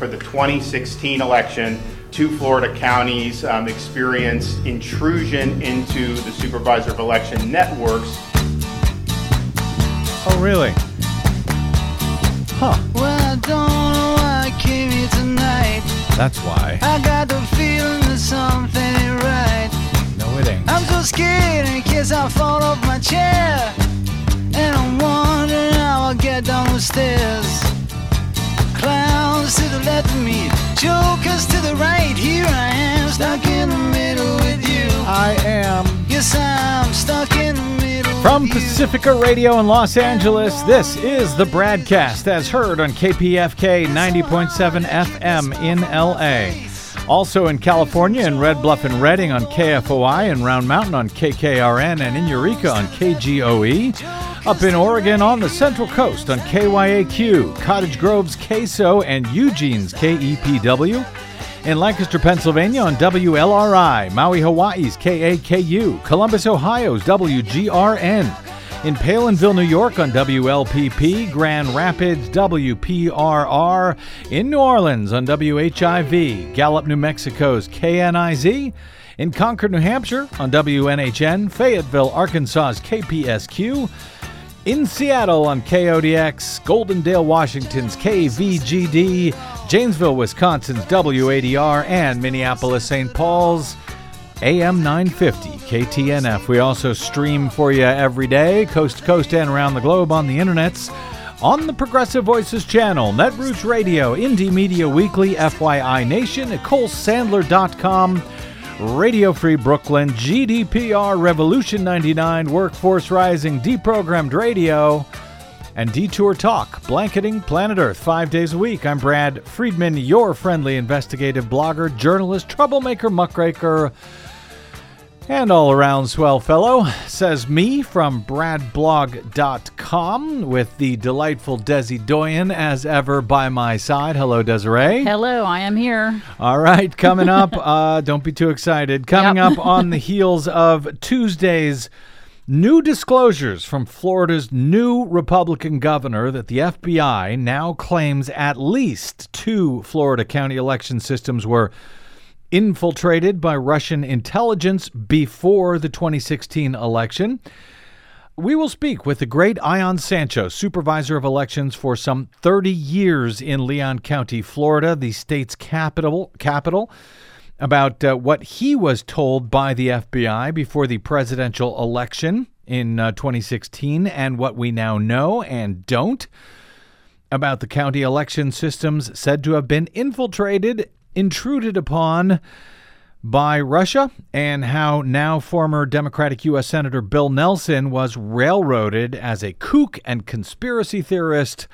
for the 2016 election, two Florida counties um, experienced intrusion into the supervisor of election networks. Oh, really? Huh. Well, I don't know why I came here tonight. That's why. I got the feeling that something ain't right. No, it ain't. I'm so scared in case I fall off my chair. And I'm wondering how I'll get down the stairs. Clowns to the left of me, jokers to the right. Here I am, stuck in the middle with you. I am. Yes, I'm stuck in the middle. From. Pacifica Radio in Los Angeles, this is the BradCast as heard on KPFK 90.7 FM in LA. Also in California in Red Bluff and Redding on KFOI and Round Mountain on KKRN and in Eureka on KGOE. Up in Oregon on the Central Coast on KYAQ, Cottage Grove's KSO and Eugene's KEPW. In Lancaster, Pennsylvania on WLRI, Maui, Hawaii's KAKU, Columbus, Ohio's WGRN. In Palenville, New York on WLPP, Grand Rapids, WPRR. In New Orleans on WHIV, Gallup, New Mexico's KNIZ. In Concord, New Hampshire on WNHN, Fayetteville, Arkansas's KPSQ. In Seattle on KODX, Goldendale, Washington's KVGD, Janesville, Wisconsin's WADR, and Minneapolis, St. Paul's AM 950 KTNF. We also stream for you every day, coast to coast and around the globe on the internets. On the Progressive Voices channel, Netroots Radio, Indie Media Weekly, FYI Nation, NicoleSandler.com, Radio Free Brooklyn, GDPR, Revolution 99, Workforce Rising, Deprogrammed Radio, and Detour Talk, blanketing planet Earth five days a week. I'm Brad Friedman, your friendly investigative blogger, journalist, troublemaker, muckraker, and all around swell fellow, says me from bradblog.com with the delightful Desi Doyen as ever by my side. Hello, Desiree. Hello, I am here. All right, coming up, uh, don't be too excited. Coming Yep. up on the heels of Tuesday's new disclosures from Florida's new Republican governor that the FBI now claims at least two Florida county election systems were infiltrated by Russian intelligence before the 2016 election. We will speak with the great Ion Sancho, supervisor of elections for some 30 years in Leon County, Florida, the state's capital, capital about uh, what he was told by the FBI before the presidential election in uh, 2016 and what we now know and don't about the county election systems said to have been infiltrated, intruded upon by Russia, and how now former Democratic U.S. Senator Bill Nelson was railroaded as a kook and conspiracy theorist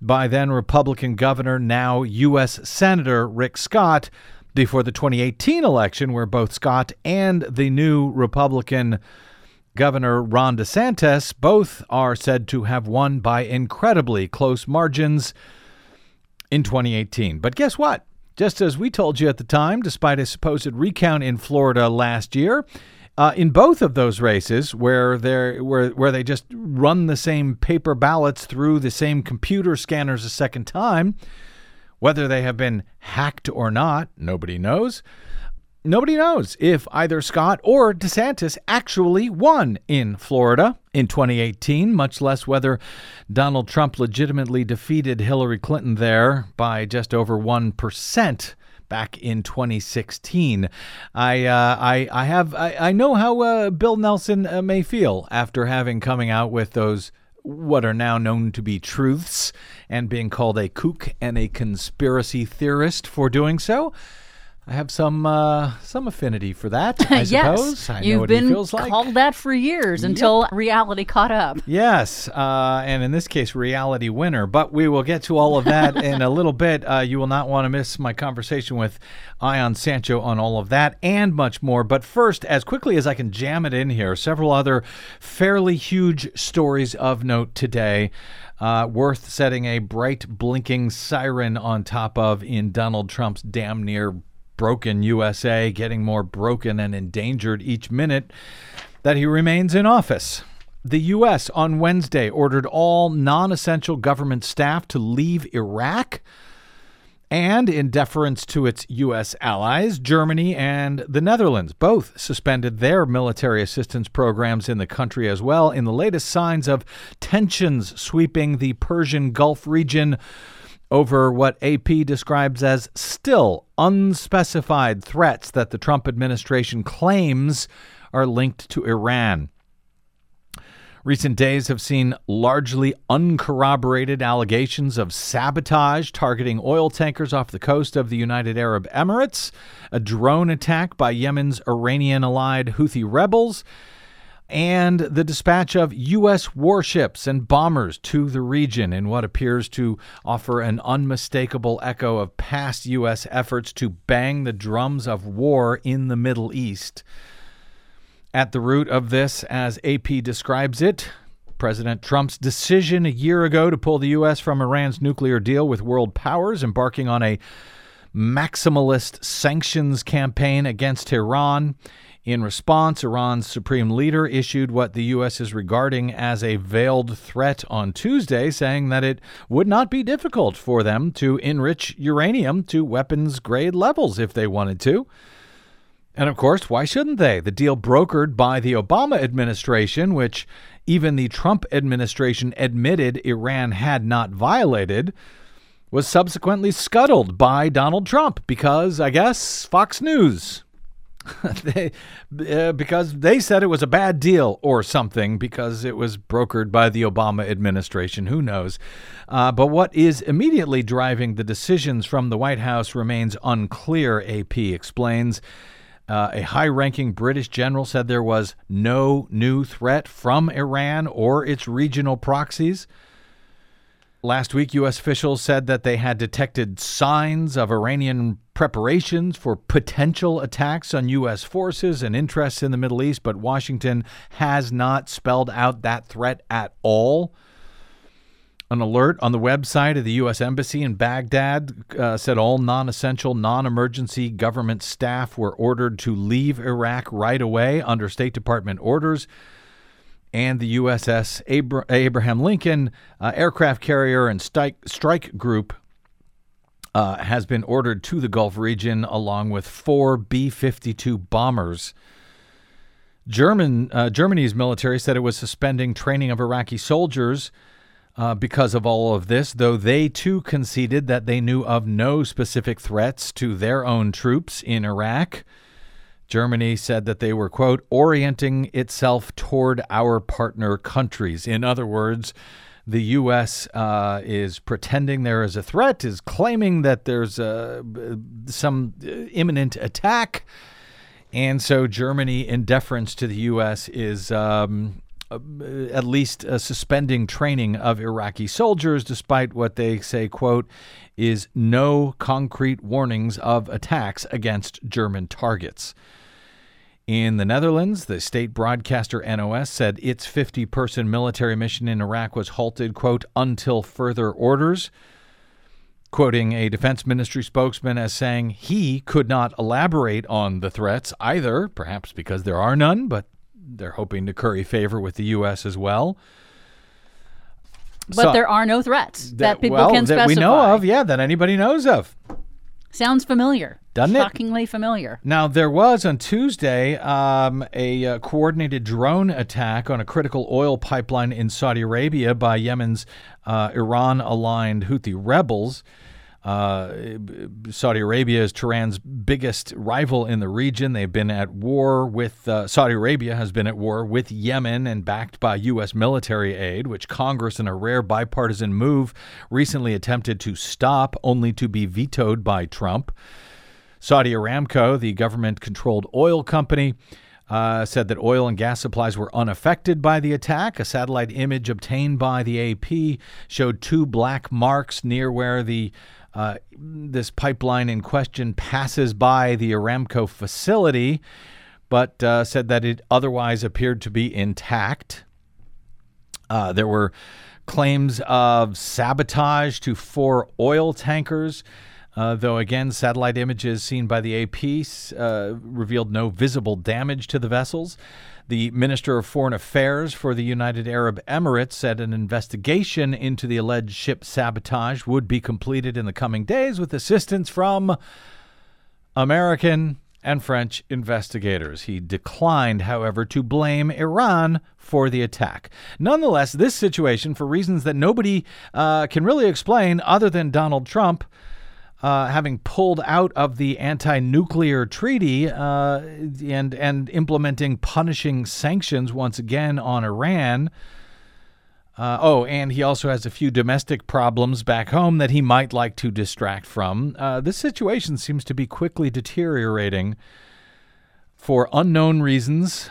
by then Republican Governor, now U.S. Senator Rick Scott, before the 2018 election, where both Scott and the new Republican Governor Ron DeSantis both are said to have won by incredibly close margins in 2018. But guess what? Just as we told you at the time, despite a supposed recount in Florida last year, uh, in both of those races, where they where where they just run the same paper ballots through the same computer scanners a second time, whether they have been hacked or not, nobody knows. Nobody knows if either Scott or DeSantis actually won in Florida in 2018, much less whether Donald Trump legitimately defeated Hillary Clinton there by just over 1% back in 2016. I uh, I I have I, I know how uh, Bill Nelson uh, may feel after having coming out with those what are now known to be truths and being called a kook and a conspiracy theorist for doing so. I have some uh, some affinity for that. I suppose yes, I know you've what been like. called that for years until reality caught up. Yes, uh, and in this case, reality winner. But we will get to all of that in a little bit. Uh, you will not want to miss my conversation with Ion Sancho on all of that and much more. But first, as quickly as I can jam it in here, several other fairly huge stories of note today. Uh, worth setting a bright blinking siren on top of in Donald Trump's damn near broken USA, getting more broken and endangered each minute that he remains in office. The U.S. on Wednesday ordered all non essential government staff to leave Iraq And in deference to its U.S. allies, Germany and the Netherlands both suspended their military assistance programs in the country as well in the latest signs of tensions sweeping the Persian Gulf region over what AP describes as still unspecified threats that the Trump administration claims are linked to Iran. Recent days have seen largely uncorroborated allegations of sabotage targeting oil tankers off the coast of the United Arab Emirates, a drone attack by Yemen's Iranian allied Houthi rebels, and the dispatch of U.S. warships and bombers to the region in what appears to offer an unmistakable echo of past U.S. efforts to bang the drums of war in the Middle East. At the root of this, as AP describes it, President Trump's decision a year ago to pull the U.S. from Iran's nuclear deal with world powers, embarking on a maximalist sanctions campaign against Iran. In response, Iran's supreme leader issued what the U.S. is regarding as a veiled threat on Tuesday, saying that it would not be difficult for them to enrich uranium to weapons grade levels if they wanted to. And of course, why shouldn't they? The deal brokered by the Obama administration, which even the Trump administration admitted Iran had not violated, was subsequently scuttled by Donald Trump because, I guess, Fox News. they, uh, because they said it was a bad deal or something because it was brokered by the Obama administration. Who knows? Uh, but what is immediately driving the decisions from the White House remains unclear, AP explains. Uh, a high ranking British general said there was no new threat from Iran or its regional proxies. Last week, U.S. officials said that they had detected signs of Iranian preparations for potential attacks on U.S. forces and interests in the Middle East, but Washington has not spelled out that threat at all. An alert on the website of the U.S. Embassy in Baghdad uh, said all non essential, non emergency government staff were ordered to leave Iraq right away under State Department orders. And the USS Abra- Abraham Lincoln uh, aircraft carrier and strike, strike group uh, has been ordered to the Gulf region along with four B 52 bombers. German, uh, Germany's military said it was suspending training of Iraqi soldiers uh, because of all of this, though they too conceded that they knew of no specific threats to their own troops in Iraq. Germany said that they were, quote, orienting itself toward our partner countries. In other words, the U.S. Uh, is pretending there is a threat, is claiming that there's uh, some imminent attack. And so Germany, in deference to the U.S., is um, uh, at least uh, suspending training of Iraqi soldiers, despite what they say, quote, is no concrete warnings of attacks against German targets. In the Netherlands, the state broadcaster NOS said its 50 person military mission in Iraq was halted, quote, until further orders, quoting a defense ministry spokesman as saying he could not elaborate on the threats either, perhaps because there are none, but they're hoping to curry favor with the U.S. as well. But so, there are no threats that, that people well, can that specify. we know of, yeah, that anybody knows of. Sounds familiar. Doesn't Shockingly it? familiar. Now, there was on Tuesday um, a uh, coordinated drone attack on a critical oil pipeline in Saudi Arabia by Yemen's uh, Iran aligned Houthi rebels. Uh, Saudi Arabia is Tehran's biggest rival in the region. They've been at war with uh, Saudi Arabia has been at war with Yemen and backed by U.S. military aid, which Congress, in a rare bipartisan move, recently attempted to stop, only to be vetoed by Trump. Saudi Aramco, the government-controlled oil company. Uh, said that oil and gas supplies were unaffected by the attack. A satellite image obtained by the AP showed two black marks near where the uh, this pipeline in question passes by the Aramco facility, but uh, said that it otherwise appeared to be intact. Uh, there were claims of sabotage to four oil tankers. Uh, though again, satellite images seen by the AP uh, revealed no visible damage to the vessels. The Minister of Foreign Affairs for the United Arab Emirates said an investigation into the alleged ship sabotage would be completed in the coming days with assistance from American and French investigators. He declined, however, to blame Iran for the attack. Nonetheless, this situation, for reasons that nobody uh, can really explain other than Donald Trump, uh, having pulled out of the anti-nuclear treaty uh, and and implementing punishing sanctions once again on Iran. Uh, oh, and he also has a few domestic problems back home that he might like to distract from. Uh, this situation seems to be quickly deteriorating for unknown reasons.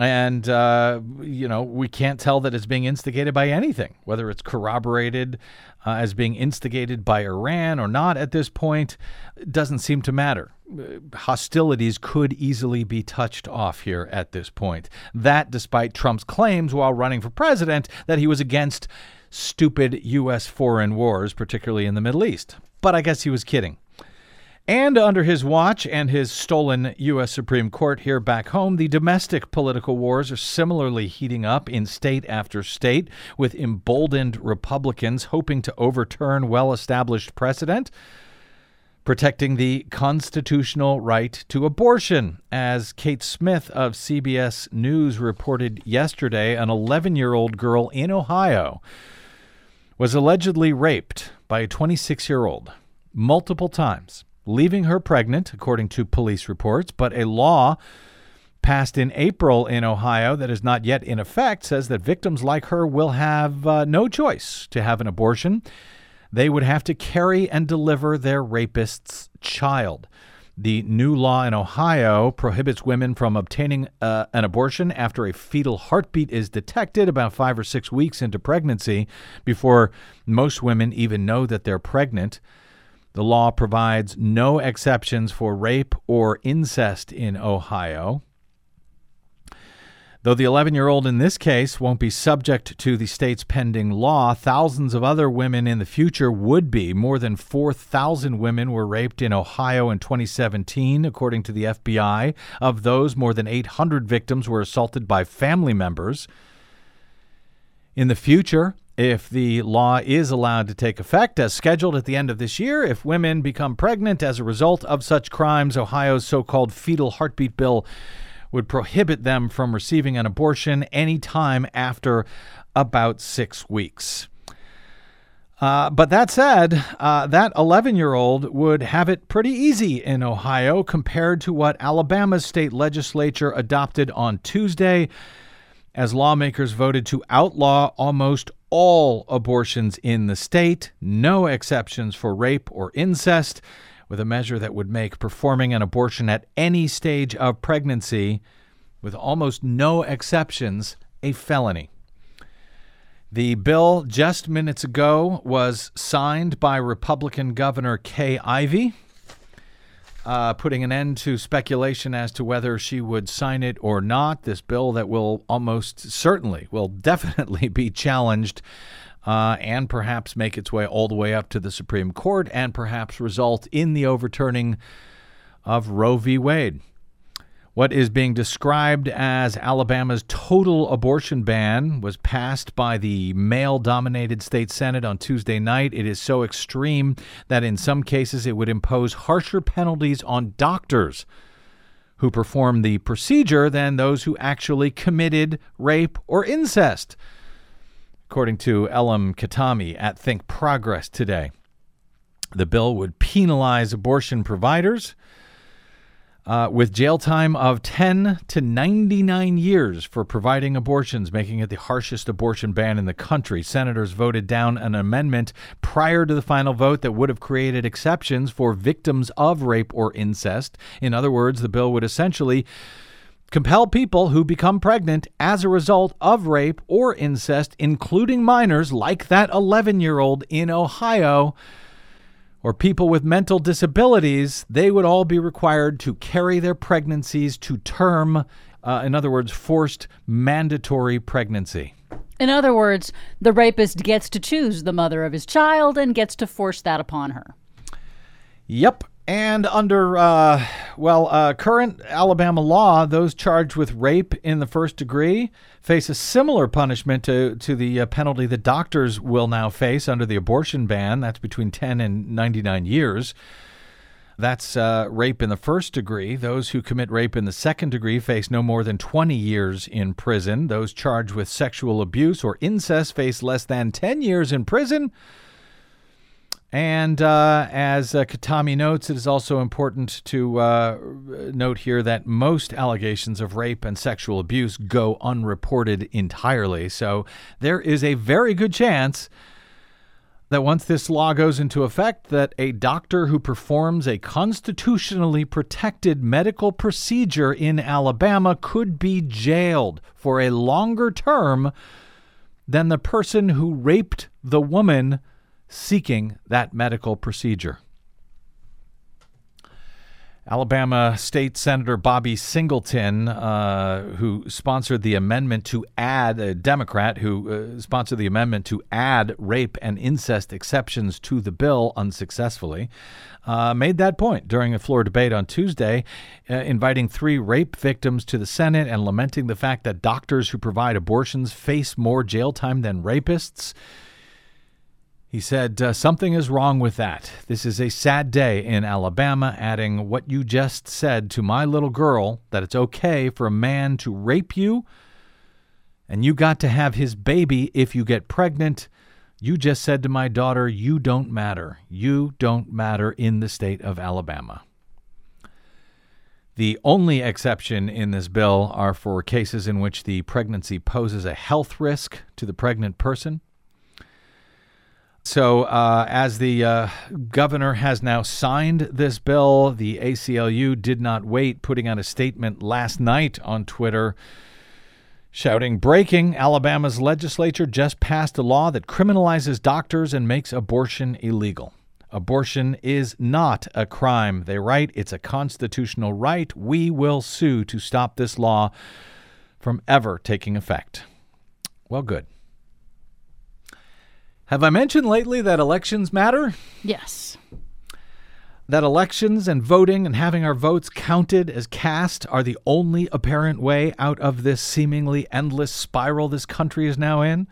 And, uh, you know, we can't tell that it's being instigated by anything, whether it's corroborated uh, as being instigated by Iran or not at this point, doesn't seem to matter. Hostilities could easily be touched off here at this point. That, despite Trump's claims while running for president that he was against stupid U.S. foreign wars, particularly in the Middle East. But I guess he was kidding. And under his watch and his stolen U.S. Supreme Court here back home, the domestic political wars are similarly heating up in state after state, with emboldened Republicans hoping to overturn well established precedent protecting the constitutional right to abortion. As Kate Smith of CBS News reported yesterday, an 11 year old girl in Ohio was allegedly raped by a 26 year old multiple times leaving her pregnant, according to police reports. But a law passed in April in Ohio that is not yet in effect says that victims like her will have uh, no choice to have an abortion. They would have to carry and deliver their rapist's child. The new law in Ohio prohibits women from obtaining uh, an abortion after a fetal heartbeat is detected about five or six weeks into pregnancy before most women even know that they're pregnant. The law provides no exceptions for rape or incest in Ohio. Though the 11 year old in this case won't be subject to the state's pending law, thousands of other women in the future would be. More than 4,000 women were raped in Ohio in 2017, according to the FBI. Of those, more than 800 victims were assaulted by family members. In the future, if the law is allowed to take effect as scheduled at the end of this year, if women become pregnant as a result of such crimes, Ohio's so called fetal heartbeat bill would prohibit them from receiving an abortion any time after about six weeks. Uh, but that said, uh, that 11 year old would have it pretty easy in Ohio compared to what Alabama's state legislature adopted on Tuesday as lawmakers voted to outlaw almost all abortions in the state, no exceptions for rape or incest, with a measure that would make performing an abortion at any stage of pregnancy, with almost no exceptions, a felony. The bill just minutes ago was signed by Republican Governor Kay Ivey uh, putting an end to speculation as to whether she would sign it or not. This bill that will almost certainly, will definitely be challenged uh, and perhaps make its way all the way up to the Supreme Court and perhaps result in the overturning of Roe v. Wade. What is being described as Alabama's total abortion ban was passed by the male dominated state Senate on Tuesday night. It is so extreme that in some cases it would impose harsher penalties on doctors who perform the procedure than those who actually committed rape or incest, according to Elham Khatami at Think Progress today. The bill would penalize abortion providers uh, with jail time of 10 to 99 years for providing abortions, making it the harshest abortion ban in the country. Senators voted down an amendment prior to the final vote that would have created exceptions for victims of rape or incest. In other words, the bill would essentially compel people who become pregnant as a result of rape or incest, including minors like that 11 year old in Ohio or people with mental disabilities, they would all be required to carry their pregnancies to term. Uh, in other words, forced mandatory pregnancy. In other words, the rapist gets to choose the mother of his child and gets to force that upon her. Yep. And under, uh, well, uh, current Alabama law, those charged with rape in the first degree face a similar punishment to, to the uh, penalty that doctors will now face under the abortion ban. That's between 10 and 99 years. That's uh, rape in the first degree. Those who commit rape in the second degree face no more than 20 years in prison. Those charged with sexual abuse or incest face less than 10 years in prison. And uh, as uh, Khatami notes, it is also important to uh, note here that most allegations of rape and sexual abuse go unreported entirely. So there is a very good chance that once this law goes into effect that a doctor who performs a constitutionally protected medical procedure in Alabama could be jailed for a longer term than the person who raped the woman seeking that medical procedure. Alabama State Senator Bobby Singleton, uh, who sponsored the amendment to add, a Democrat who uh, sponsored the amendment to add rape and incest exceptions to the bill unsuccessfully, uh, made that point during a floor debate on Tuesday, uh, inviting three rape victims to the Senate and lamenting the fact that doctors who provide abortions face more jail time than rapists. He said, uh, Something is wrong with that. This is a sad day in Alabama, adding, What you just said to my little girl, that it's okay for a man to rape you and you got to have his baby if you get pregnant. You just said to my daughter, You don't matter. You don't matter in the state of Alabama. The only exception in this bill are for cases in which the pregnancy poses a health risk to the pregnant person. So, uh, as the uh, governor has now signed this bill, the ACLU did not wait, putting out a statement last night on Twitter shouting, Breaking Alabama's legislature just passed a law that criminalizes doctors and makes abortion illegal. Abortion is not a crime. They write it's a constitutional right. We will sue to stop this law from ever taking effect. Well, good. Have I mentioned lately that elections matter? Yes. That elections and voting and having our votes counted as cast are the only apparent way out of this seemingly endless spiral this country is now in?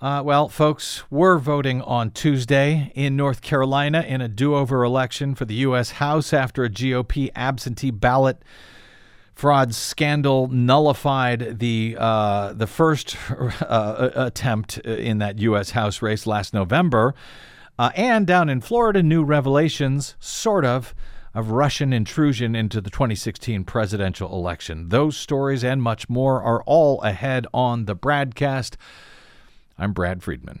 Uh, well, folks, we're voting on Tuesday in North Carolina in a do over election for the U.S. House after a GOP absentee ballot fraud scandal nullified the uh, the first uh, attempt in that U.S. House race last November, uh, and down in Florida, new revelations, sort of, of Russian intrusion into the 2016 presidential election. Those stories and much more are all ahead on the BradCast. I'm Brad Friedman.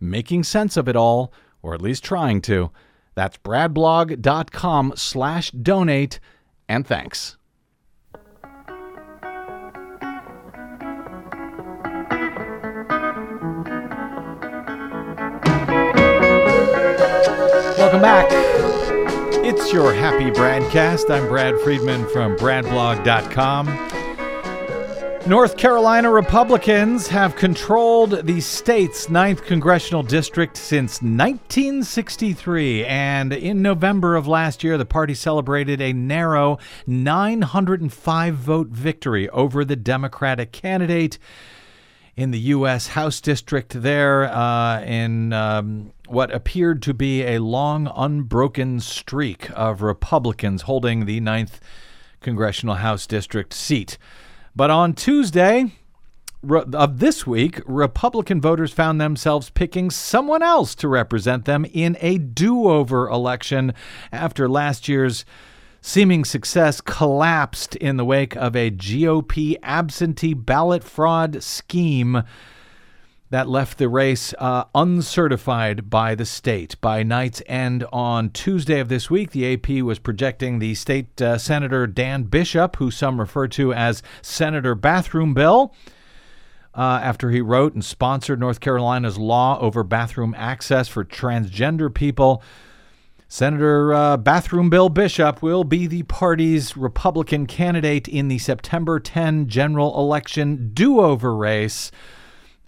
making sense of it all, or at least trying to. That's bradblog.com slash donate, and thanks. Welcome back. It's your happy Bradcast. I'm Brad Friedman from bradblog.com. North Carolina Republicans have controlled the state's 9th congressional district since 1963. And in November of last year, the party celebrated a narrow 905 vote victory over the Democratic candidate in the U.S. House District there uh, in um, what appeared to be a long, unbroken streak of Republicans holding the ninth congressional House District seat. But on Tuesday, of this week, Republican voters found themselves picking someone else to represent them in a do over election after last year's seeming success collapsed in the wake of a GOP absentee ballot fraud scheme that left the race uh, uncertified by the state. By night's end on Tuesday of this week, the AP was projecting the state uh, Senator Dan Bishop, who some refer to as Senator Bathroom Bill. Uh, after he wrote and sponsored North Carolina's law over bathroom access for transgender people, Senator uh, Bathroom Bill Bishop will be the party's Republican candidate in the September 10 general election do over race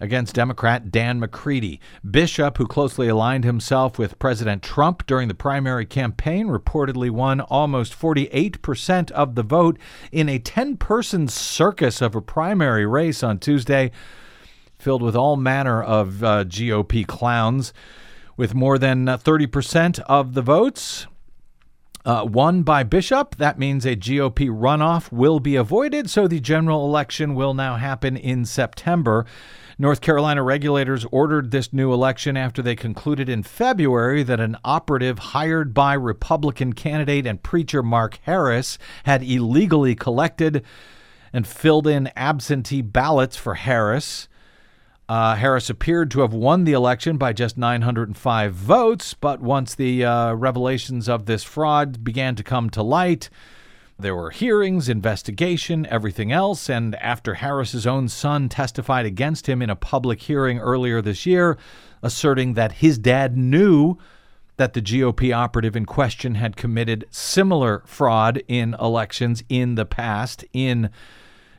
against Democrat Dan McCready. Bishop, who closely aligned himself with President Trump during the primary campaign, reportedly won almost 48% of the vote in a 10 person circus of a primary race on Tuesday, filled with all manner of uh, GOP clowns with more than 30% uh, of the votes. Uh, won by Bishop. That means a GOP runoff will be avoided, so the general election will now happen in September. North Carolina regulators ordered this new election after they concluded in February that an operative hired by Republican candidate and preacher Mark Harris had illegally collected and filled in absentee ballots for Harris. Uh, Harris appeared to have won the election by just 905 votes, but once the uh, revelations of this fraud began to come to light, there were hearings, investigation, everything else, and after Harris's own son testified against him in a public hearing earlier this year, asserting that his dad knew that the GOP operative in question had committed similar fraud in elections in the past in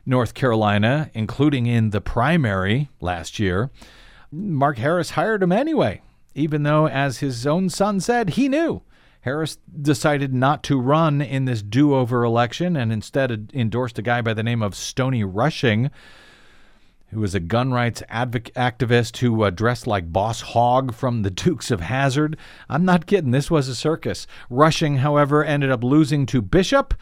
North Carolina, including in the primary last year, Mark Harris hired him anyway, even though, as his own son said, he knew. Harris decided not to run in this do over election and instead endorsed a guy by the name of Stony Rushing, who was a gun rights activist who uh, dressed like Boss Hogg from the Dukes of Hazzard. I'm not kidding, this was a circus. Rushing, however, ended up losing to Bishop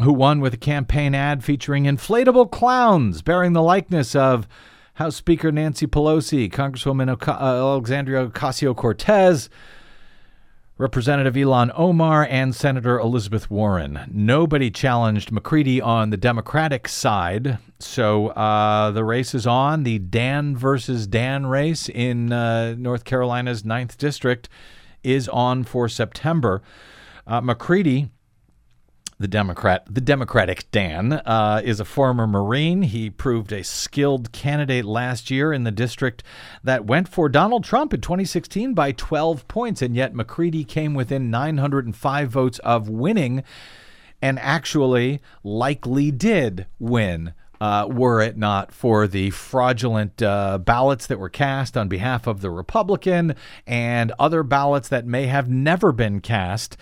who won with a campaign ad featuring inflatable clowns bearing the likeness of House Speaker Nancy Pelosi, Congresswoman uh, Alexandria Ocasio Cortez, Representative Ilhan Omar, and Senator Elizabeth Warren. Nobody challenged McCready on the Democratic side, so uh, the race is on. The Dan versus Dan race in uh, North Carolina's 9th District is on for September. Uh, McCready the Democrat, the Democratic Dan, uh, is a former Marine. He proved a skilled candidate last year in the district that went for Donald Trump in 2016 by 12 points, and yet McCready came within 905 votes of winning, and actually likely did win. Uh, were it not for the fraudulent uh, ballots that were cast on behalf of the Republican and other ballots that may have never been cast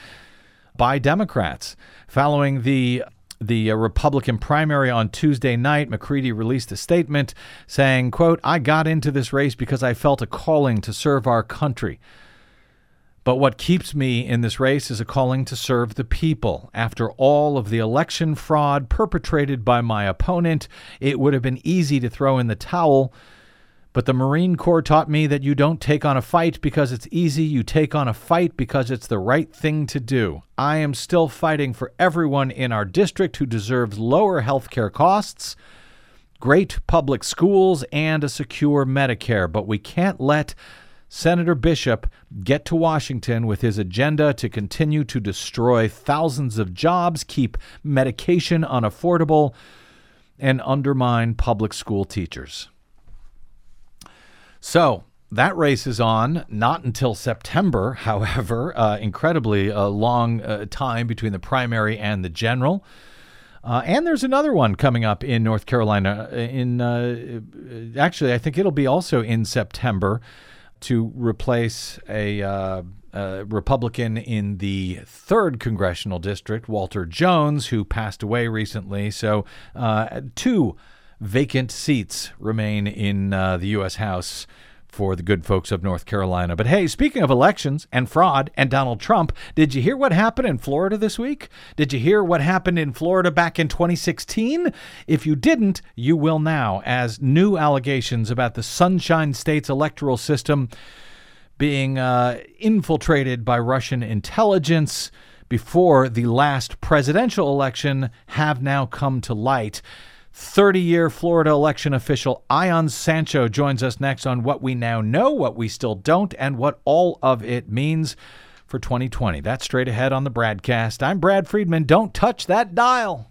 by Democrats. Following the the uh, Republican primary on Tuesday night, McCready released a statement saying, quote, I got into this race because I felt a calling to serve our country. But what keeps me in this race is a calling to serve the people. After all of the election fraud perpetrated by my opponent, it would have been easy to throw in the towel but the Marine Corps taught me that you don't take on a fight because it's easy, you take on a fight because it's the right thing to do. I am still fighting for everyone in our district who deserves lower health care costs, great public schools, and a secure Medicare, but we can't let Senator Bishop get to Washington with his agenda to continue to destroy thousands of jobs, keep medication unaffordable, and undermine public school teachers. So that race is on not until September, however, uh, incredibly a uh, long uh, time between the primary and the general. Uh, and there's another one coming up in North Carolina. Uh, in uh, actually, I think it'll be also in September to replace a, a Republican in the third congressional district, Walter Jones, who passed away recently. So two vacant seats remain in uh, the U.S. House for the good folks of North Carolina. But hey, speaking of elections and fraud and Donald Trump, did you hear what happened in Florida this week? Did you hear what happened in Florida back in 2016? If you didn't, you will now, as new allegations about the Sunshine State's electoral system being uh, infiltrated by Russian intelligence before the last presidential election have now come to light. 30 year Florida election official Ion Sancho joins us next on what we now know, what we still don't, and what all of it means for 2020. That's straight ahead on the BradCast. I'm Brad Friedman. Don't touch that dial.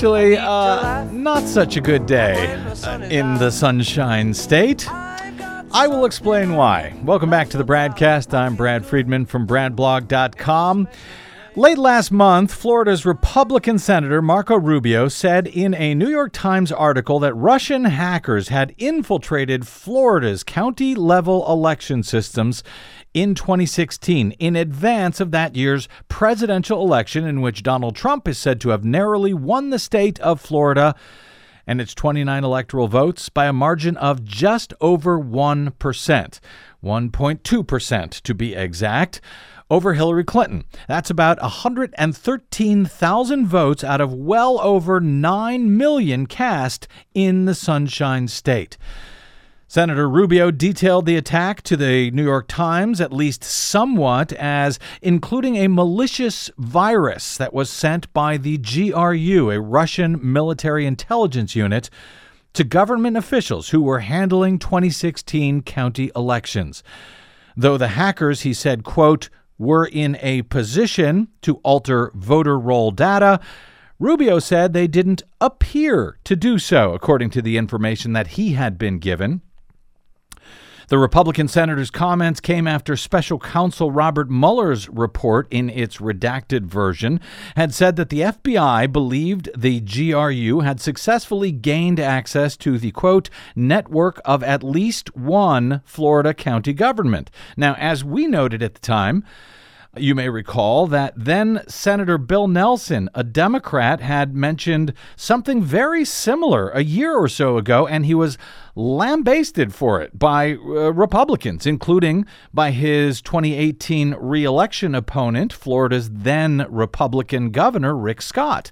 Actually, uh, not such a good day in the Sunshine State. I will explain why. Welcome back to the BradCast. I'm Brad Friedman from BradBlog.com. Late last month, Florida's Republican Senator Marco Rubio said in a New York Times article that Russian hackers had infiltrated Florida's county level election systems in 2016 in advance of that year's presidential election, in which Donald Trump is said to have narrowly won the state of Florida and its 29 electoral votes by a margin of just over 1%, 1.2% to be exact, over Hillary Clinton. That's about 113,000 votes out of well over 9 million cast in the Sunshine State. Senator Rubio detailed the attack to the New York Times, at least somewhat, as including a malicious virus that was sent by the GRU, a Russian military intelligence unit, to government officials who were handling 2016 county elections. Though the hackers, he said, quote, were in a position to alter voter roll data, Rubio said they didn't appear to do so, according to the information that he had been given. The Republican senator's comments came after special counsel Robert Mueller's report, in its redacted version, had said that the FBI believed the GRU had successfully gained access to the quote, network of at least one Florida county government. Now, as we noted at the time, you may recall that then Senator Bill Nelson, a Democrat, had mentioned something very similar a year or so ago, and he was lambasted for it by uh, Republicans, including by his 2018 reelection opponent, Florida's then Republican Governor Rick Scott.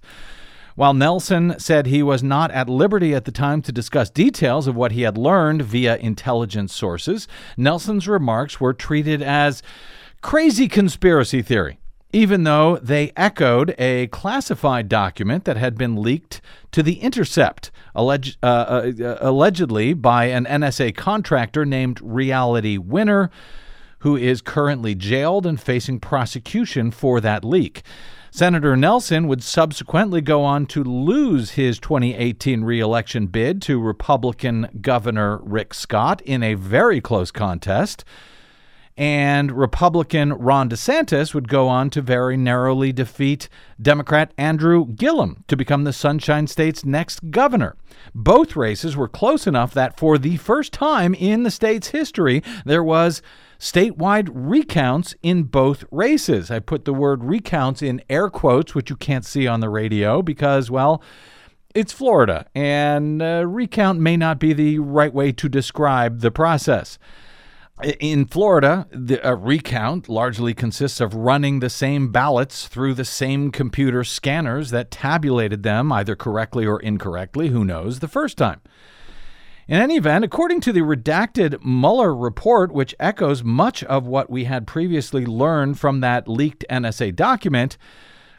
While Nelson said he was not at liberty at the time to discuss details of what he had learned via intelligence sources, Nelson's remarks were treated as Crazy conspiracy theory, even though they echoed a classified document that had been leaked to The Intercept, alleged, uh, uh, allegedly by an NSA contractor named Reality Winner, who is currently jailed and facing prosecution for that leak. Senator Nelson would subsequently go on to lose his 2018 reelection bid to Republican Governor Rick Scott in a very close contest and Republican Ron DeSantis would go on to very narrowly defeat Democrat Andrew Gillum to become the Sunshine State's next governor. Both races were close enough that for the first time in the state's history, there was statewide recounts in both races. I put the word recounts in air quotes, which you can't see on the radio because, well, it's Florida, and uh, recount may not be the right way to describe the process. In Florida, the recount largely consists of running the same ballots through the same computer scanners that tabulated them either correctly or incorrectly, who knows, the first time. In any event, according to the redacted Mueller report, which echoes much of what we had previously learned from that leaked NSA document,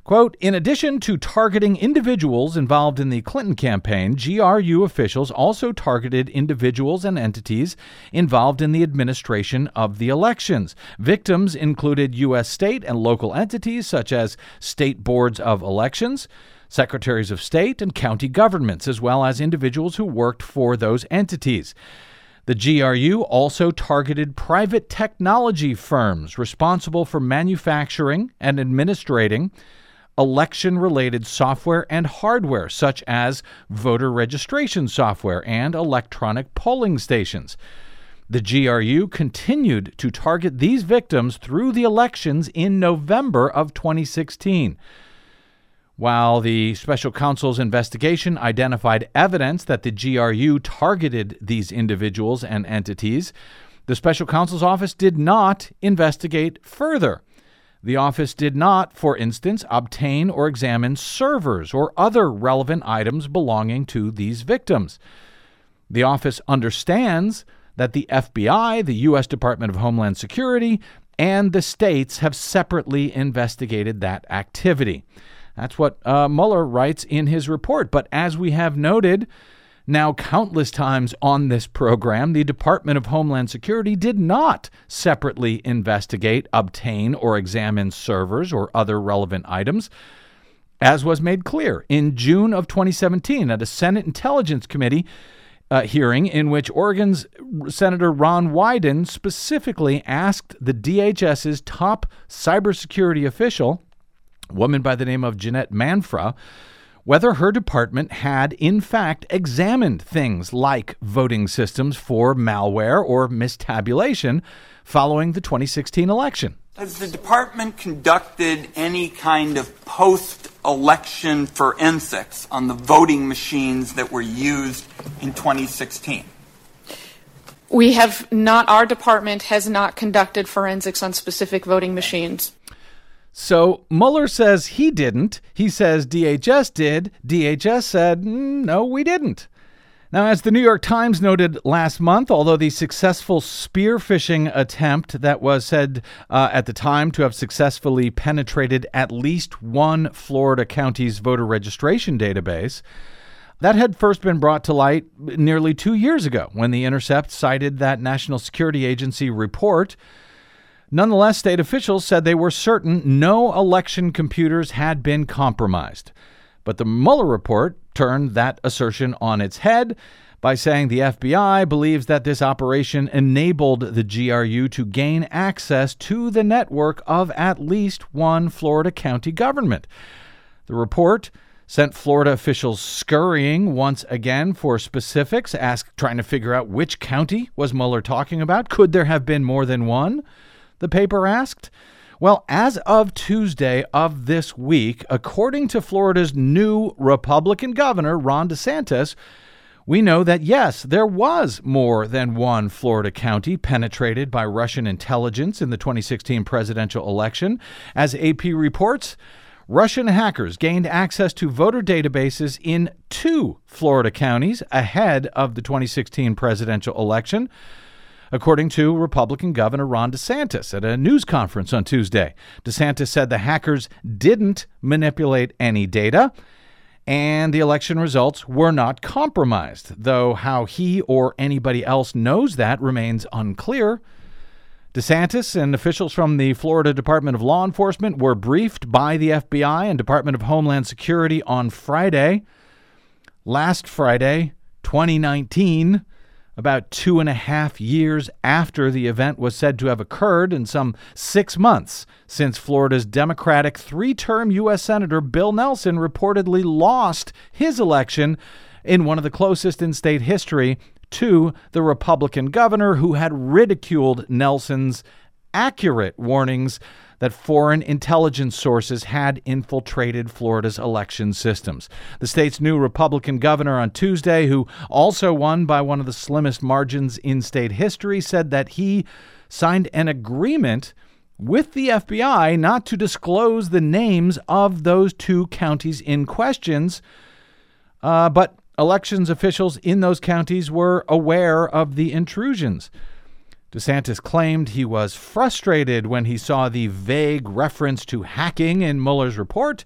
Quote, in addition to targeting individuals involved in the Clinton campaign, GRU officials also targeted individuals and entities involved in the administration of the elections. Victims included U.S. state and local entities such as state boards of elections, secretaries of state, and county governments, as well as individuals who worked for those entities. The GRU also targeted private technology firms responsible for manufacturing and administrating election related software and hardware, such as voter registration software and electronic polling stations. The GRU continued to target these victims through the elections in November of 2016. While the special counsel's investigation identified evidence that the GRU targeted these individuals and entities, the special counsel's office did not investigate further. The office did not, for instance, obtain or examine servers or other relevant items belonging to these victims. The office understands that the FBI, the U.S. Department of Homeland Security, and the states have separately investigated that activity. That's what uh, Mueller writes in his report. But as we have noted, now, countless times on this program, the Department of Homeland Security did not separately investigate, obtain, or examine servers or other relevant items, as was made clear in June of 2017 at a Senate Intelligence Committee uh, hearing in which Oregon's Senator Ron Wyden specifically asked the DHS's top cybersecurity official, a woman by the name of Jeanette Manfra, whether her department had, in fact, examined things like voting systems for malware or mistabulation following the 2016 election. Has the department conducted any kind of post election forensics on the voting machines that were used in 2016? We have not, our department has not conducted forensics on specific voting machines. So Mueller says he didn't. He says DHS did. DHS said, mm, no, we didn't. Now, as the New York Times noted last month, although the successful spear phishing attempt that was said uh, at the time to have successfully penetrated at least one Florida county's voter registration database, that had first been brought to light nearly two years ago when The Intercept cited that National Security Agency report Nonetheless, state officials said they were certain no election computers had been compromised. But the Mueller report turned that assertion on its head by saying the FBI believes that this operation enabled the GRU to gain access to the network of at least one Florida county government. The report sent Florida officials scurrying once again for specifics, asked trying to figure out which county was Mueller talking about. Could there have been more than one? The paper asked. Well, as of Tuesday of this week, according to Florida's new Republican governor, Ron DeSantis, we know that yes, there was more than one Florida county penetrated by Russian intelligence in the 2016 presidential election. As AP reports, Russian hackers gained access to voter databases in two Florida counties ahead of the 2016 presidential election according to Republican Governor Ron DeSantis at a news conference on Tuesday. DeSantis said the hackers didn't manipulate any data and the election results were not compromised, though how he or anybody else knows that remains unclear. DeSantis and officials from the Florida Department of Law Enforcement were briefed by the FBI and Department of Homeland Security on Friday. Last Friday, 2019, about two and a half years after the event was said to have occurred, and some six months since Florida's Democratic three term U.S. Senator Bill Nelson reportedly lost his election in one of the closest in state history to the Republican governor who had ridiculed Nelson's accurate warnings that foreign intelligence sources had infiltrated Florida's election systems. The state's new Republican governor on Tuesday, who also won by one of the slimmest margins in state history, said that he signed an agreement with the FBI not to disclose the names of those two counties in questions, uh, but elections officials in those counties were aware of the intrusions. DeSantis claimed he was frustrated when he saw the vague reference to hacking in Mueller's report,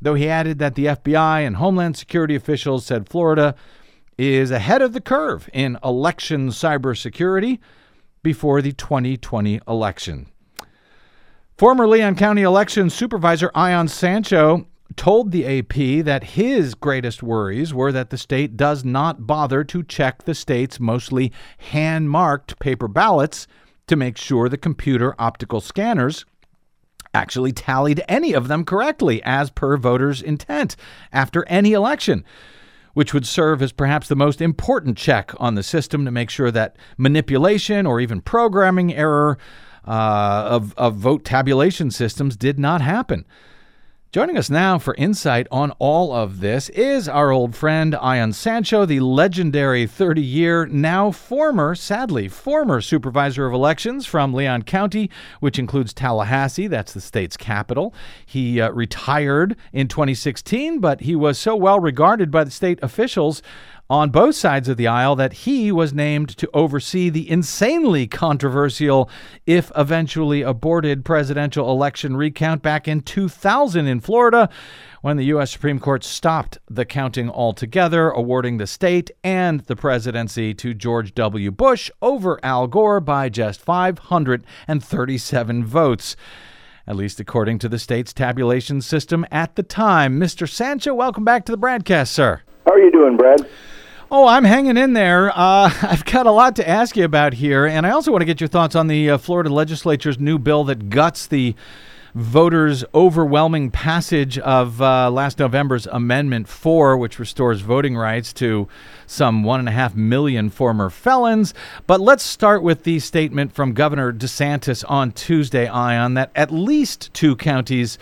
though he added that the FBI and Homeland Security officials said Florida is ahead of the curve in election cybersecurity before the 2020 election. Former Leon County election supervisor Ion Sancho told the AP that his greatest worries were that the state does not bother to check the state's mostly hand marked paper ballots to make sure the computer optical scanners actually tallied any of them correctly as per voters' intent after any election. Which would serve as perhaps the most important check on the system to make sure that manipulation or even programming error uh, of, of vote tabulation systems did not happen. Joining us now for insight on all of this is our old friend Ion Sancho, the legendary 30 year, now former, sadly, former supervisor of elections from Leon County, which includes Tallahassee. That's the state's capital. He uh, retired in 2016, but he was so well regarded by the state officials on both sides of the aisle that he was named to oversee the insanely controversial, if eventually aborted, presidential election recount back in 2000 in Florida when the U.S. Supreme Court stopped the counting altogether, awarding the state and the presidency to George W. Bush over Al Gore by just 537 votes. At least according to the state's tabulation system at the time. Mr. Sancho, welcome back to the broadcast, sir. How are you doing, Brad? Oh, I'm hanging in there. Uh, I've got a lot to ask you about here, and I also want to get your thoughts on the uh, Florida legislature's new bill that guts the voters' overwhelming passage of uh, last November's Amendment 4, which restores voting rights to some one and a half million former felons. But let's start with the statement from Governor DeSantis on Tuesday, Ion, that at least two counties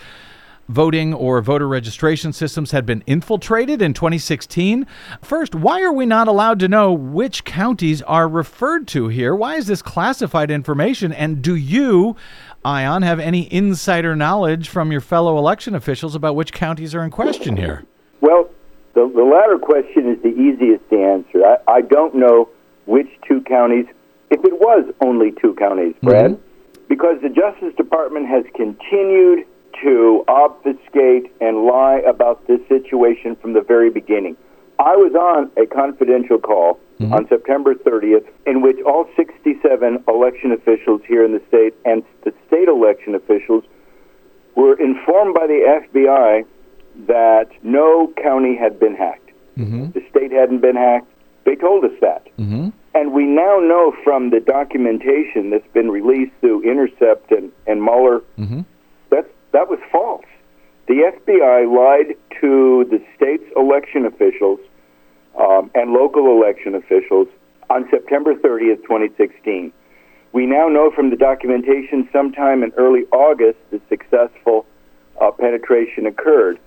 voting or voter registration systems had been infiltrated in 2016. First, why are we not allowed to know which counties are referred to here? Why is this classified information? And do you, Ion, have any insider knowledge from your fellow election officials about which counties are in question here? Well, the, the latter question is the easiest to answer. I, I don't know which two counties, if it was only two counties, Brad, mm-hmm. because the Justice Department has continued to obfuscate and lie about this situation from the very beginning. I was on a confidential call mm-hmm. on September 30th in which all 67 election officials here in the state and the state election officials were informed by the FBI that no county had been hacked. Mm-hmm. The state hadn't been hacked. They told us that. Mm-hmm. And we now know from the documentation that's been released through Intercept and, and Mueller mm-hmm. That was false. The FBI lied to the state's election officials um, and local election officials on September 30th, 2016. We now know from the documentation sometime in early August the successful uh, penetration occurred.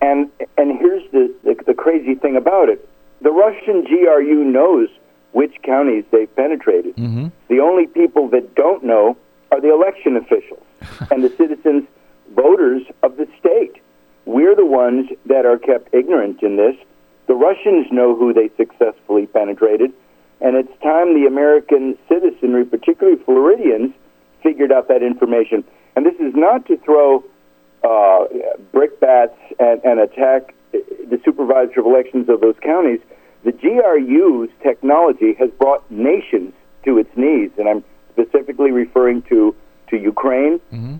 And, and here's the, the, the crazy thing about it the Russian GRU knows which counties they've penetrated. Mm-hmm. The only people that don't know are the election officials and the citizens voters of the state. We're the ones that are kept ignorant in this. The Russians know who they successfully penetrated, and it's time the American citizenry, particularly Floridians, figured out that information. And this is not to throw uh, brickbats and, and attack the supervisor of elections of those counties. The GRU's technology has brought nations to its knees, and I'm specifically referring to to Ukraine, mm-hmm.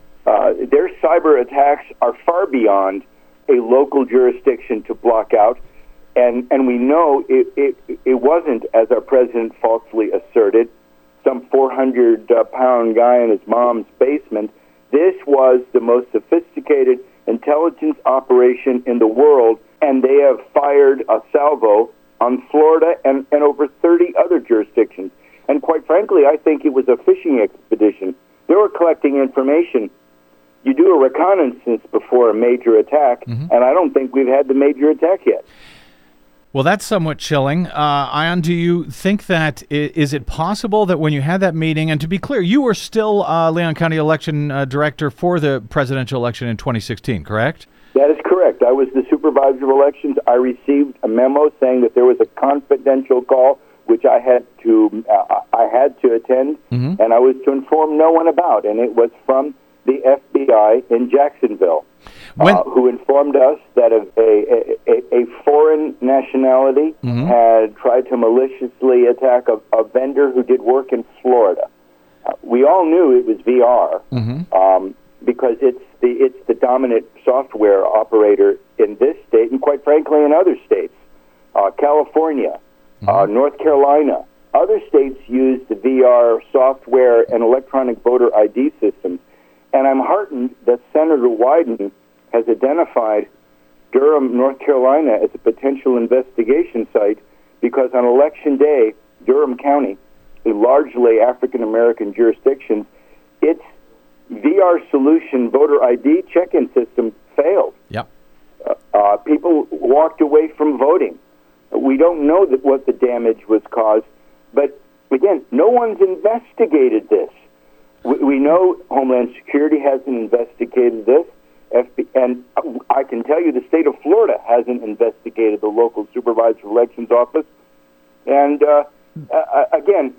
Cyber attacks are far beyond a local jurisdiction to block out. And, and we know it, it, it wasn't, as our president falsely asserted, some 400 uh, pound guy in his mom's basement. This was the most sophisticated intelligence operation in the world, and they have fired a salvo on Florida and, and over 30 other jurisdictions. And quite frankly, I think it was a fishing expedition. They were collecting information you do a reconnaissance before a major attack, mm-hmm. and I don't think we've had the major attack yet. Well, that's somewhat chilling. Uh, Ion, do you think that is it possible that when you had that meeting, and to be clear, you were still uh, Leon County election uh, director for the presidential election in 2016, correct? That is correct. I was the supervisor of elections. I received a memo saying that there was a confidential call which I had to uh, I had to attend, Mhm. and I was to inform no one about, and it was from the FBI in Jacksonville, When- uh, who informed us that a, a, a, a foreign nationality Mhm. had tried to maliciously attack a, a vendor who did work in Florida. Uh, we all knew it was VR Mhm. um, because it's the it's the dominant software operator in this state, and quite frankly, in other states, uh, California, uh, North Carolina, other states use the VR software and electronic voter ID systems. And I'm heartened that Senator Wyden has identified Durham, North Carolina, as a potential investigation site because on election day, Durham County, a largely African American jurisdiction, its VR solution voter ID check-in system failed. Yep. Uh, people walked away from voting. We don't know that what the damage was caused, but again, no one's investigated this. We, we know Homeland Security hasn't investigated this, FB, and I can tell you the state of Florida hasn't investigated the local supervisor elections office. And uh, uh, again,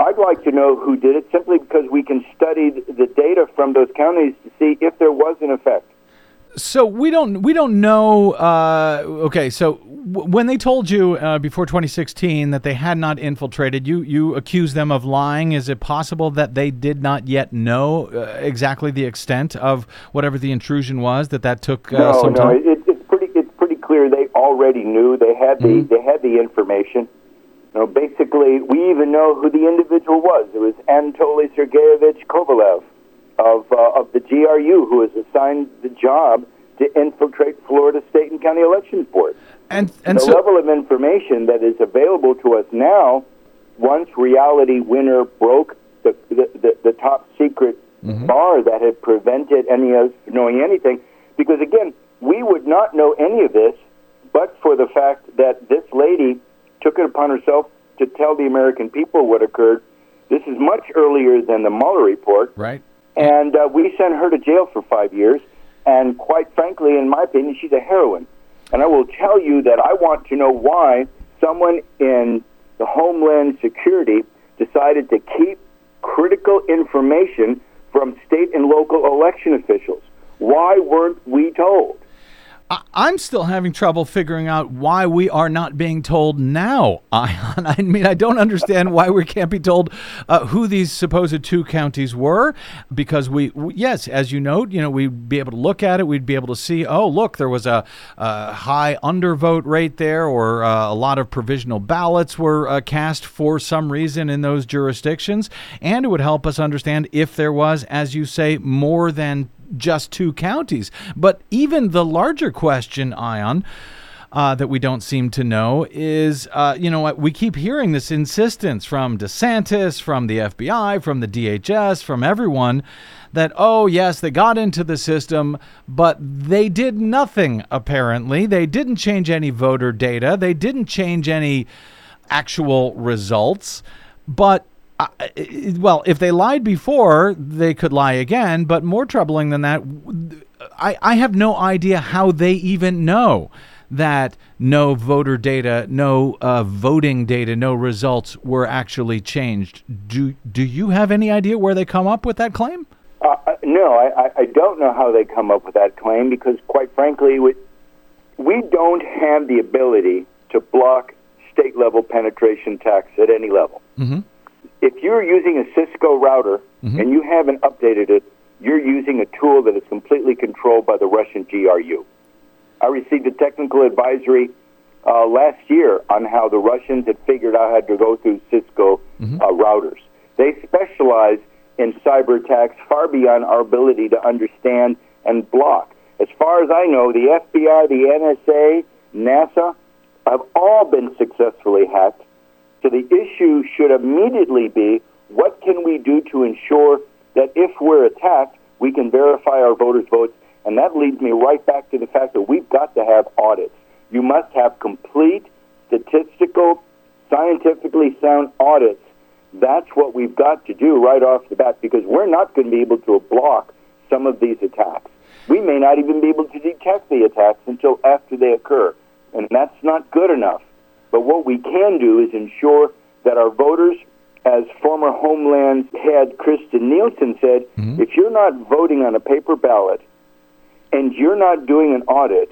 I'd like to know who did it simply because we can study the data from those counties to see if there was an effect. So we don't we don't know. Uh, okay, so w- when they told you uh, before 2016 that they had not infiltrated, you you accuse them of lying. Is it possible that they did not yet know uh, exactly the extent of whatever the intrusion was? That that took uh, no, some no, time. it, it's pretty. It's pretty clear they already knew. They had the Mm-hmm. they had the information. You know, basically, we even know who the individual was. It was Anatoly Sergeyevich Kovalev of uh, of the GRU, who was assigned the job to infiltrate Florida state and county election boards. and and the so level of information that is available to us now, once Reality Winner broke the the, the, the top secret bar that had prevented any of us knowing anything, because again, we would not know any of this, but for the fact that this lady took it upon herself to tell the American people what occurred. This is much earlier than the Mueller report right. And uh, we sent her to jail for five years. And quite frankly, in my opinion, she's a heroine. And I will tell you that I want to know why someone in the Homeland Security decided to keep critical information from state and local election officials. Why weren't we told? I'm still having trouble figuring out why we are not being told now, Ion. I mean, I don't understand why we can't be told uh, who these supposed two counties were, because we, yes, as you note, you know, we'd be able to look at it, we'd be able to see, oh, look, there was a, a high undervote rate there, or uh, a lot of provisional ballots were uh, cast for some reason in those jurisdictions, and it would help us understand if there was, as you say, more than just two counties. But even the larger question, Ion, uh, that we don't seem to know is, uh, you know, we keep hearing this insistence from DeSantis, from the FBI, from the DHS, from everyone that, oh, yes, they got into the system, but they did nothing, apparently. They didn't change any voter data, they didn't change any actual results. But uh, well, if they lied before, they could lie again. But more troubling than that, I, I have no idea how they even know that no voter data, no uh, voting data, no results were actually changed. Do do you have any idea where they come up with that claim? Uh, uh, no, I, I- I don't know how they come up with that claim because, quite frankly, we, we don't have the ability to block state level penetration tax at any level. Mm-hmm. If you're using a Cisco router and you haven't updated it, you're using a tool that is completely controlled by the Russian GRU. I received a technical advisory uh, last year on how the Russians had figured out how to go through Cisco uh, routers. They specialize in cyber attacks far beyond our ability to understand and block. As far as I know, the FBI, the NSA, NASA have all been successfully hacked. So the issue should immediately be what can we do to ensure that if we're attacked, we can verify our voters' votes. And that leads me right back to the fact that we've got to have audits. You must have complete statistical, scientifically sound audits. That's what we've got to do right off the bat because we're not going to be able to block some of these attacks. we may not even be able to detect the attacks until after they occur. And that's not good enough. But what we can do is ensure that our voters, as former Homeland head Kirstjen Nielsen said, mm-hmm. if you're not voting on a paper ballot and you're not doing an audit,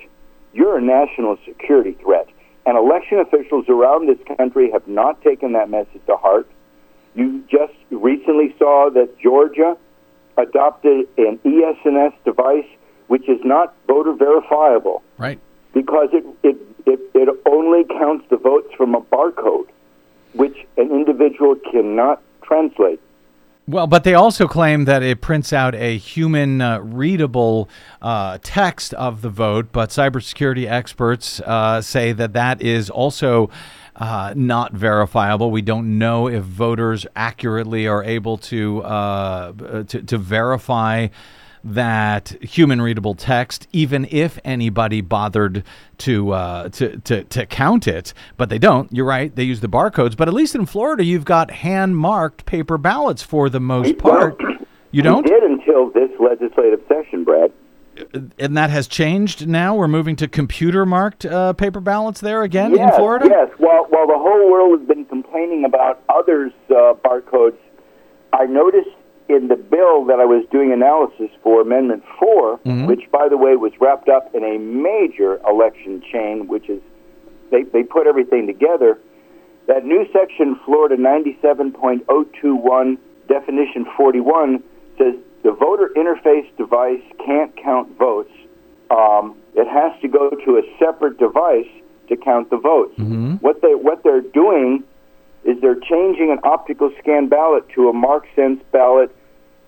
you're a national security threat. And election officials around this country have not taken that message to heart. You just recently saw that Georgia adopted an ES&S device which is not voter verifiable Right. because it, it, it, it only counts the votes from a barcode, which an individual cannot translate. Well, but they also claim that it prints out a human uh, readable uh, text of the vote, but cybersecurity experts uh, say that that is also uh, not verifiable. We don't know if voters accurately are able to uh, to, to verify that human readable text, even if anybody bothered to, uh, to to to count it, but they don't. You're right; they use the barcodes. But at least in Florida, you've got hand marked paper ballots for the most part. You don't, We did until this legislative session, Brad. and that has changed now. We're moving to computer marked uh, paper ballots there again yes, in Florida. Yes, while, while the whole world has been complaining about others' uh, barcodes, I noticed in the bill that I was doing analysis for, Amendment 4, Mm-hmm. which, by the way, was wrapped up in a major election chain, which is they, they put everything together. That new section, Florida 97.021, definition 41, says the voter interface device can't count votes. Um, it has to go to a separate device to count the votes. What they what they're doing is they're changing an optical scan ballot to a mark sense ballot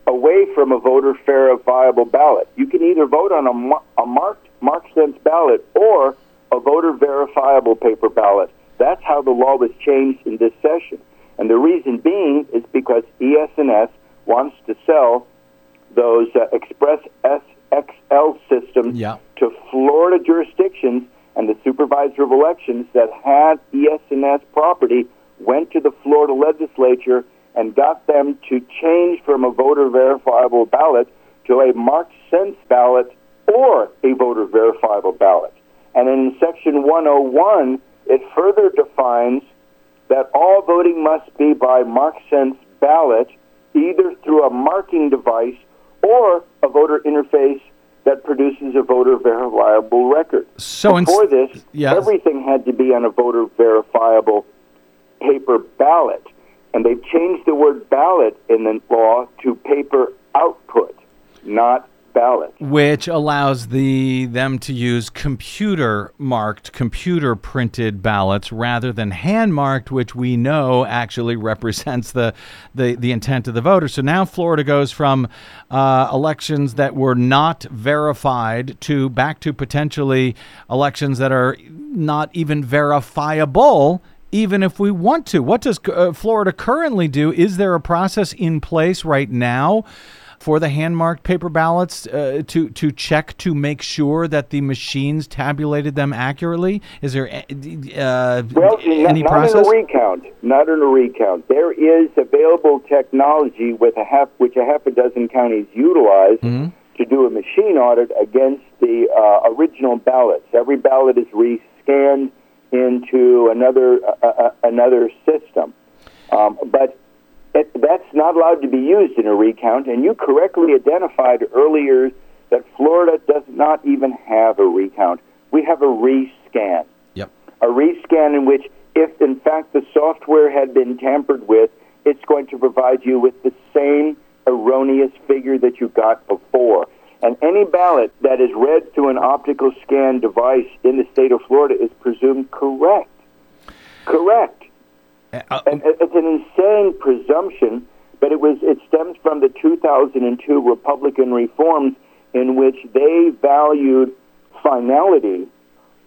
away from a voter verifiable ballot. You can either vote on a, a marked mark sense ballot or a voter verifiable paper ballot. That's how the law was changed in this session. And the reason being is because E ES&S wants to sell those uh, Express SXL systems Yeah. to Florida jurisdictions, and the supervisor of elections that had E ES&S property went to the Florida legislature and got them to change from a voter verifiable ballot to a marked sense ballot or a voter verifiable ballot. And in section 101, it further defines that all voting must be by mark sense ballot, either through a marking device or a voter interface that produces a voter verifiable record. So ins- this, yes. everything had to be on a voter verifiable paper ballot. And they've changed the word ballot in the law to paper output, not ballot. which allows the them to use computer marked computer printed ballots rather than hand marked which we know actually represents the, the the intent of the voter so now Florida goes from uh, elections that were not verified to back to potentially elections that are not even verifiable even if we want to what does uh, Florida currently do is there a process in place right now for the hand marked paper ballots uh, to to check to make sure that the machines tabulated them accurately? Is there uh, Well, any not, process? not in a recount. Not in a recount. There is available technology with a half, which a half a dozen counties utilize Mm-hmm. to do a machine audit against the uh, original ballots. Every ballot is rescanned into another uh, uh, another system, um, but it, that's not allowed to be used in a recount. And you correctly identified earlier that Florida does not even have a recount. We have a rescan Yep. a rescan in which, if in fact the software had been tampered with, it's going to provide you with the same erroneous figure that you got before. And any ballot that is read through an optical scan device in the state of Florida is presumed correct. Correct. Uh, And it's an insane presumption, but it was it stems from the 2002 Republican reforms in which they valued finality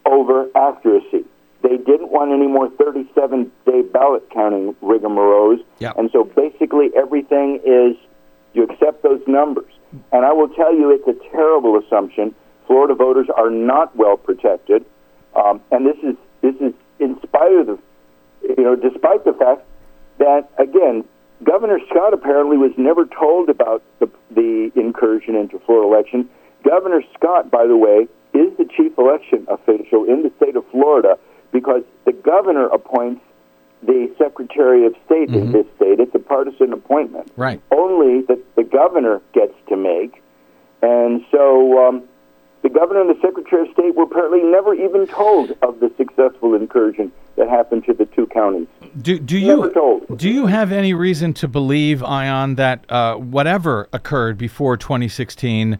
over accuracy. They didn't want any more 37-day ballot counting rigmaroles, Yeah. and so basically everything is you accept those numbers. And I will tell you, it's a terrible assumption. Florida voters are not well protected, um, and this is this is in spite of the you know, despite the fact that, again, Governor Scott apparently was never told about the, the incursion into Florida election, Governor Scott, by the way, is the chief election official in the state of Florida because the governor appoints the Secretary of State in this state. It's a partisan appointment. Right. Only that the governor gets to make. And so um, the governor and the Secretary of State were apparently never even told of the successful incursion that happened to the two counties. Do, do Never you do you have any reason to believe, Ion, that uh, whatever occurred before 2016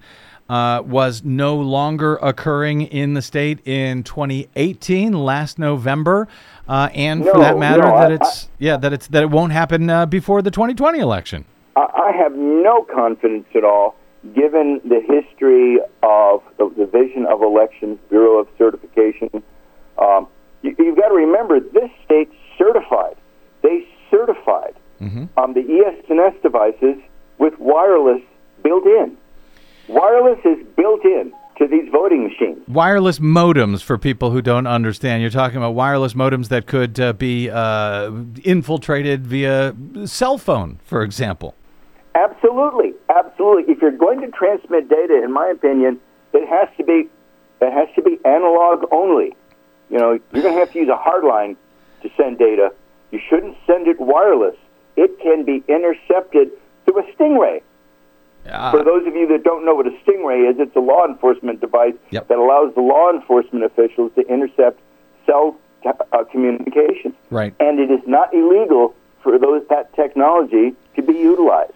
uh, was no longer occurring in the state in 2018, last November, uh, and for that matter, no, that I- it's yeah that it's that it won't happen uh, before the 2020 election? I, I have no confidence at all, given the history of the Division of Elections, Bureau of Certification. Um, you, you've got to remember, this state certified. They certified um, the ES&S devices with wireless built in. Wireless is built in to these voting machines. Wireless modems for people who don't understand. You're talking about wireless modems that could uh, be uh, infiltrated via cell phone, for example. Absolutely, absolutely. If you're going to transmit data, in my opinion, it has to be it has to be analog only. You know, you're going to have to use a hard line to send data. You shouldn't send it wireless. It can be intercepted through a stingray. Uh, For those of you that don't know what a stingray is, it's a law enforcement device Yep. that allows the law enforcement officials to intercept cell uh, communications. Right. And it is not illegal for those that technology to be utilized.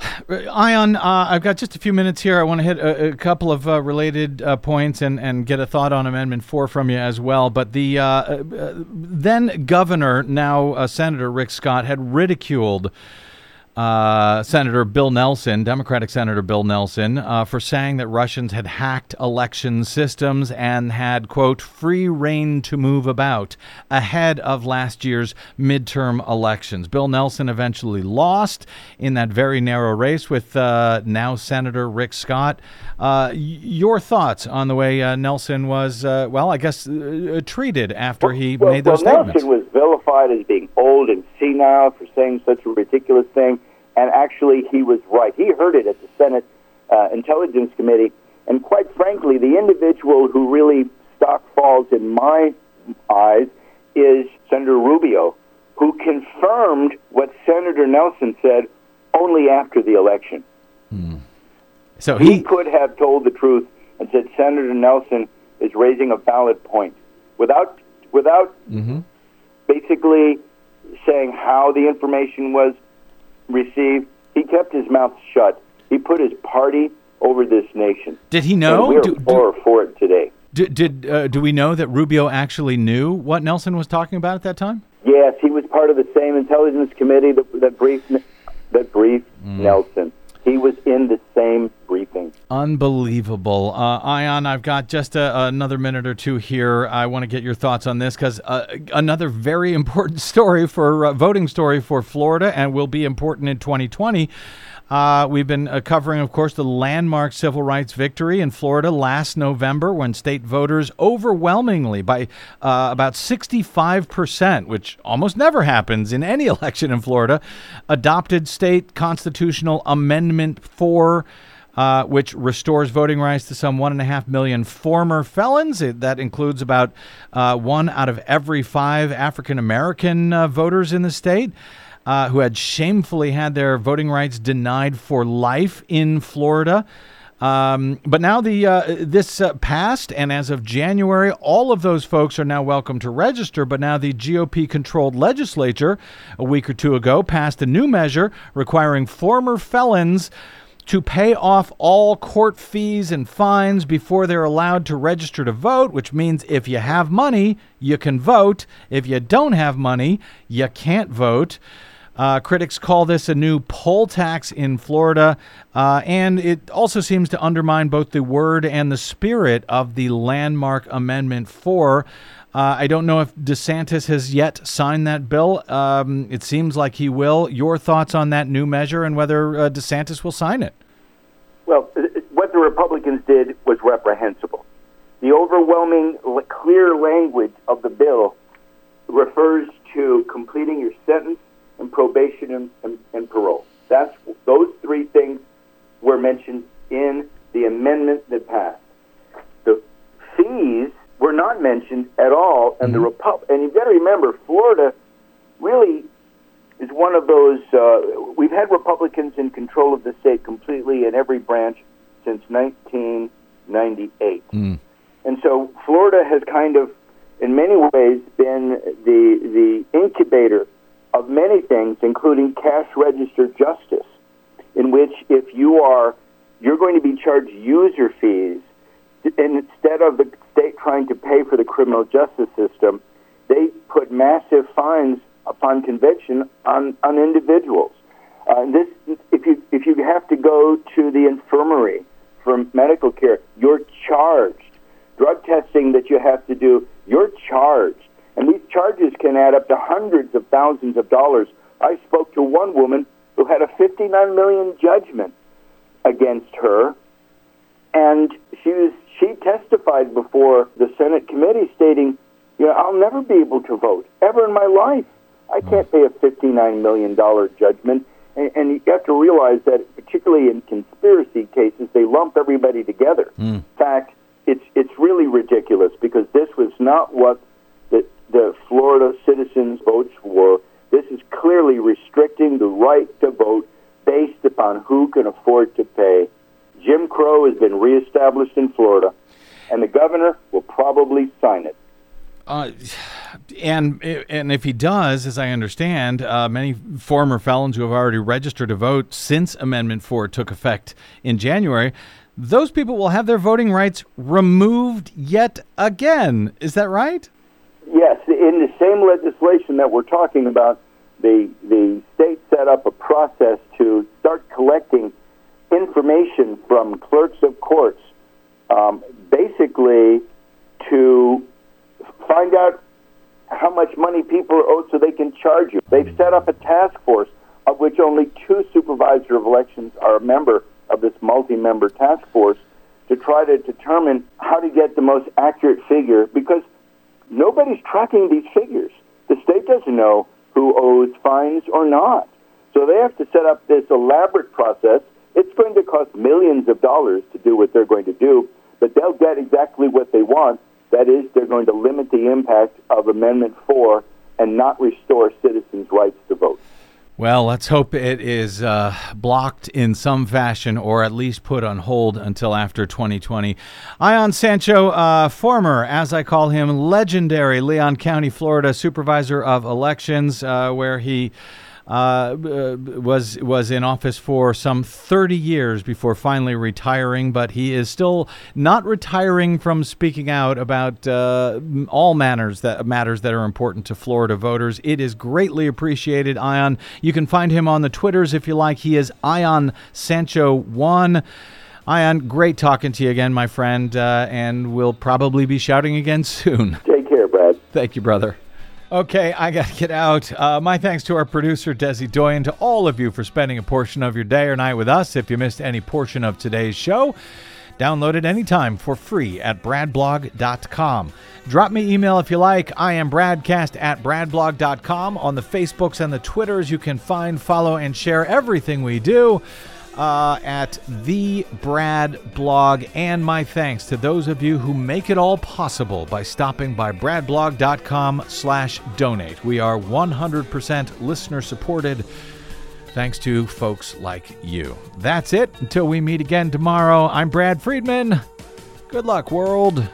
Ion, uh, I've got just a few minutes here. I want to hit a, a couple of uh, related uh, points and, and get a thought on Amendment 4 from you as well. But the uh, uh, then governor, now uh, Senator Rick Scott, had ridiculed uh, Senator Bill Nelson, Democratic Senator Bill Nelson, uh, for saying that Russians had hacked election systems and had, quote, free reign to move about ahead of last year's midterm elections. Bill Nelson eventually lost in that very narrow race with uh, now Senator Rick Scott. Uh, your thoughts on the way uh, Nelson was, uh, well, I guess, uh, treated after he well, made those well, statements? Nelson was vilified as being old and senile for saying such a ridiculous thing, and actually he was right. He heard it at the Senate uh, Intelligence Committee, and quite frankly, the individual who really stock falls in my eyes is Senator Rubio, who confirmed what Senator Nelson said only after the election. so He he, could have told the truth and said Senator Nelson is raising a valid point without without basically saying how the information was received. He kept his mouth shut. He put his party over this nation. did he And know? we are Do- do- for, for it today. Did did uh, do we know that Rubio actually knew what Nelson was talking about at that time? Yes, he was part of the same intelligence committee that, that briefed that briefed Mm. Nelson. He was in the same briefing. Unbelievable, uh, Ion. I've got just a, another minute or two here. I want to get your thoughts on this because uh, another very important story for uh, voting story for Florida and will be important in 2020. Uh, we've been uh, covering, of course, the landmark civil rights victory in Florida last November when state voters overwhelmingly, by uh, about 65%, which almost never happens in any election in Florida, adopted state constitutional amendment 4. Uh, which restores voting rights to some one and a half million former felons. It, that includes about uh, one out of every five African American uh, voters in the state uh, who had shamefully had their voting rights denied for life in Florida. Um, but now the uh, this uh, passed, and as of January, all of those folks are now welcome to register. But now the GOP-controlled legislature, a week or two ago, passed a new measure requiring former felons to pay off all court fees and fines before they're allowed to register to vote, which means if you have money, you can vote. If you don't have money, you can't vote. Uh, critics call this a new poll tax in Florida, uh, and it also seems to undermine both the word and the spirit of the landmark Amendment 4. Uh, I don't know if DeSantis has yet signed that bill. Um, it seems like he will. Your thoughts on that new measure and whether uh, DeSantis will sign it? Well, uh, what the Republicans did was reprehensible. The overwhelming, clear language of the bill refers to completing your sentence and probation and, and, and parole. That's those three things were mentioned in the amendment that passed. The fees were not mentioned at all, and the Repub- and you've got to remember, Florida really is one of those. Uh, we've had Republicans in control of the state completely in every branch since 1998, and so Florida has kind of, in many ways, been the the incubator of many things, including cash register justice, in which if you are you're going to be charged user fees and instead of the state trying to pay for the criminal justice system, they put massive fines upon conviction on, on individuals. Uh, this, if you if you have to go to the infirmary for medical care, you're charged. Drug testing that you have to do, you're charged. And these charges can add up to hundreds of thousands of dollars. I spoke to one woman who had a 59 million judgment against her and she was she testified before the Senate committee stating, you know, I'll never be able to vote ever in my life. I can't pay a fifty-nine million dollar judgment, and, and you have to realize that, particularly in conspiracy cases, they lump everybody together. Hmm. In fact, it's it's really ridiculous because this was not what the Florida citizens' votes were. This is clearly restricting the right to vote based upon who can afford to pay. Jim Crow has been reestablished in Florida, and the governor will probably sign it. Uh, and and if he does, as I understand, uh, many former felons who have already registered to vote since Amendment Four took effect in January, those people will have their voting rights removed yet again. Is that right? Yes, in the same legislation that we're talking about, the the state set up a process to start collecting information from clerks of courts, um, basically to find out how much money people are owed so they can charge you. They've set up a task force of which only two supervisor of elections are a member of this multi-member task force to try to determine how to get the most accurate figure because nobody's tracking these figures. The state doesn't know who owes fines or not. So they have to set up this elaborate process. It's going to cost millions of dollars to do what they're going to do, but they'll get exactly what they want. That is, they're going to limit the impact of Amendment 4 and not restore citizens' rights to vote. Well, let's hope it is uh, blocked in some fashion or at least put on hold until after 2020. Ion Sancho, uh, former, as I call him, legendary Leon County, Florida supervisor of elections, uh, where he uh, was was in office for some 30 years before finally retiring, but he is still not retiring from speaking out about uh, all manners that matters that are important to Florida voters. It is greatly appreciated. Ion, you can find him on the Twitters if you like. He is Ion Sancho One. Ion, great talking to you again, my friend, uh, and we'll probably be shouting again soon. Take care, Brad. Thank you, brother. Okay, I got to get out. Uh, my thanks to our producer, Desi Doyen, to all of you for spending a portion of your day or night with us. If you missed any portion of today's show, download it anytime for free at bradblog.com. Drop me email if you like. I am bradcast at bradblog.com. On the Facebooks and the Twitters, you can find, follow, and share everything we do uh, at the Brad blog. And my thanks to those of you who make it all possible by stopping by bradblog.com slash donate. We are 100% listener supported thanks to folks like you. That's it. Until we meet again tomorrow, I'm Brad Friedman. Good luck, world.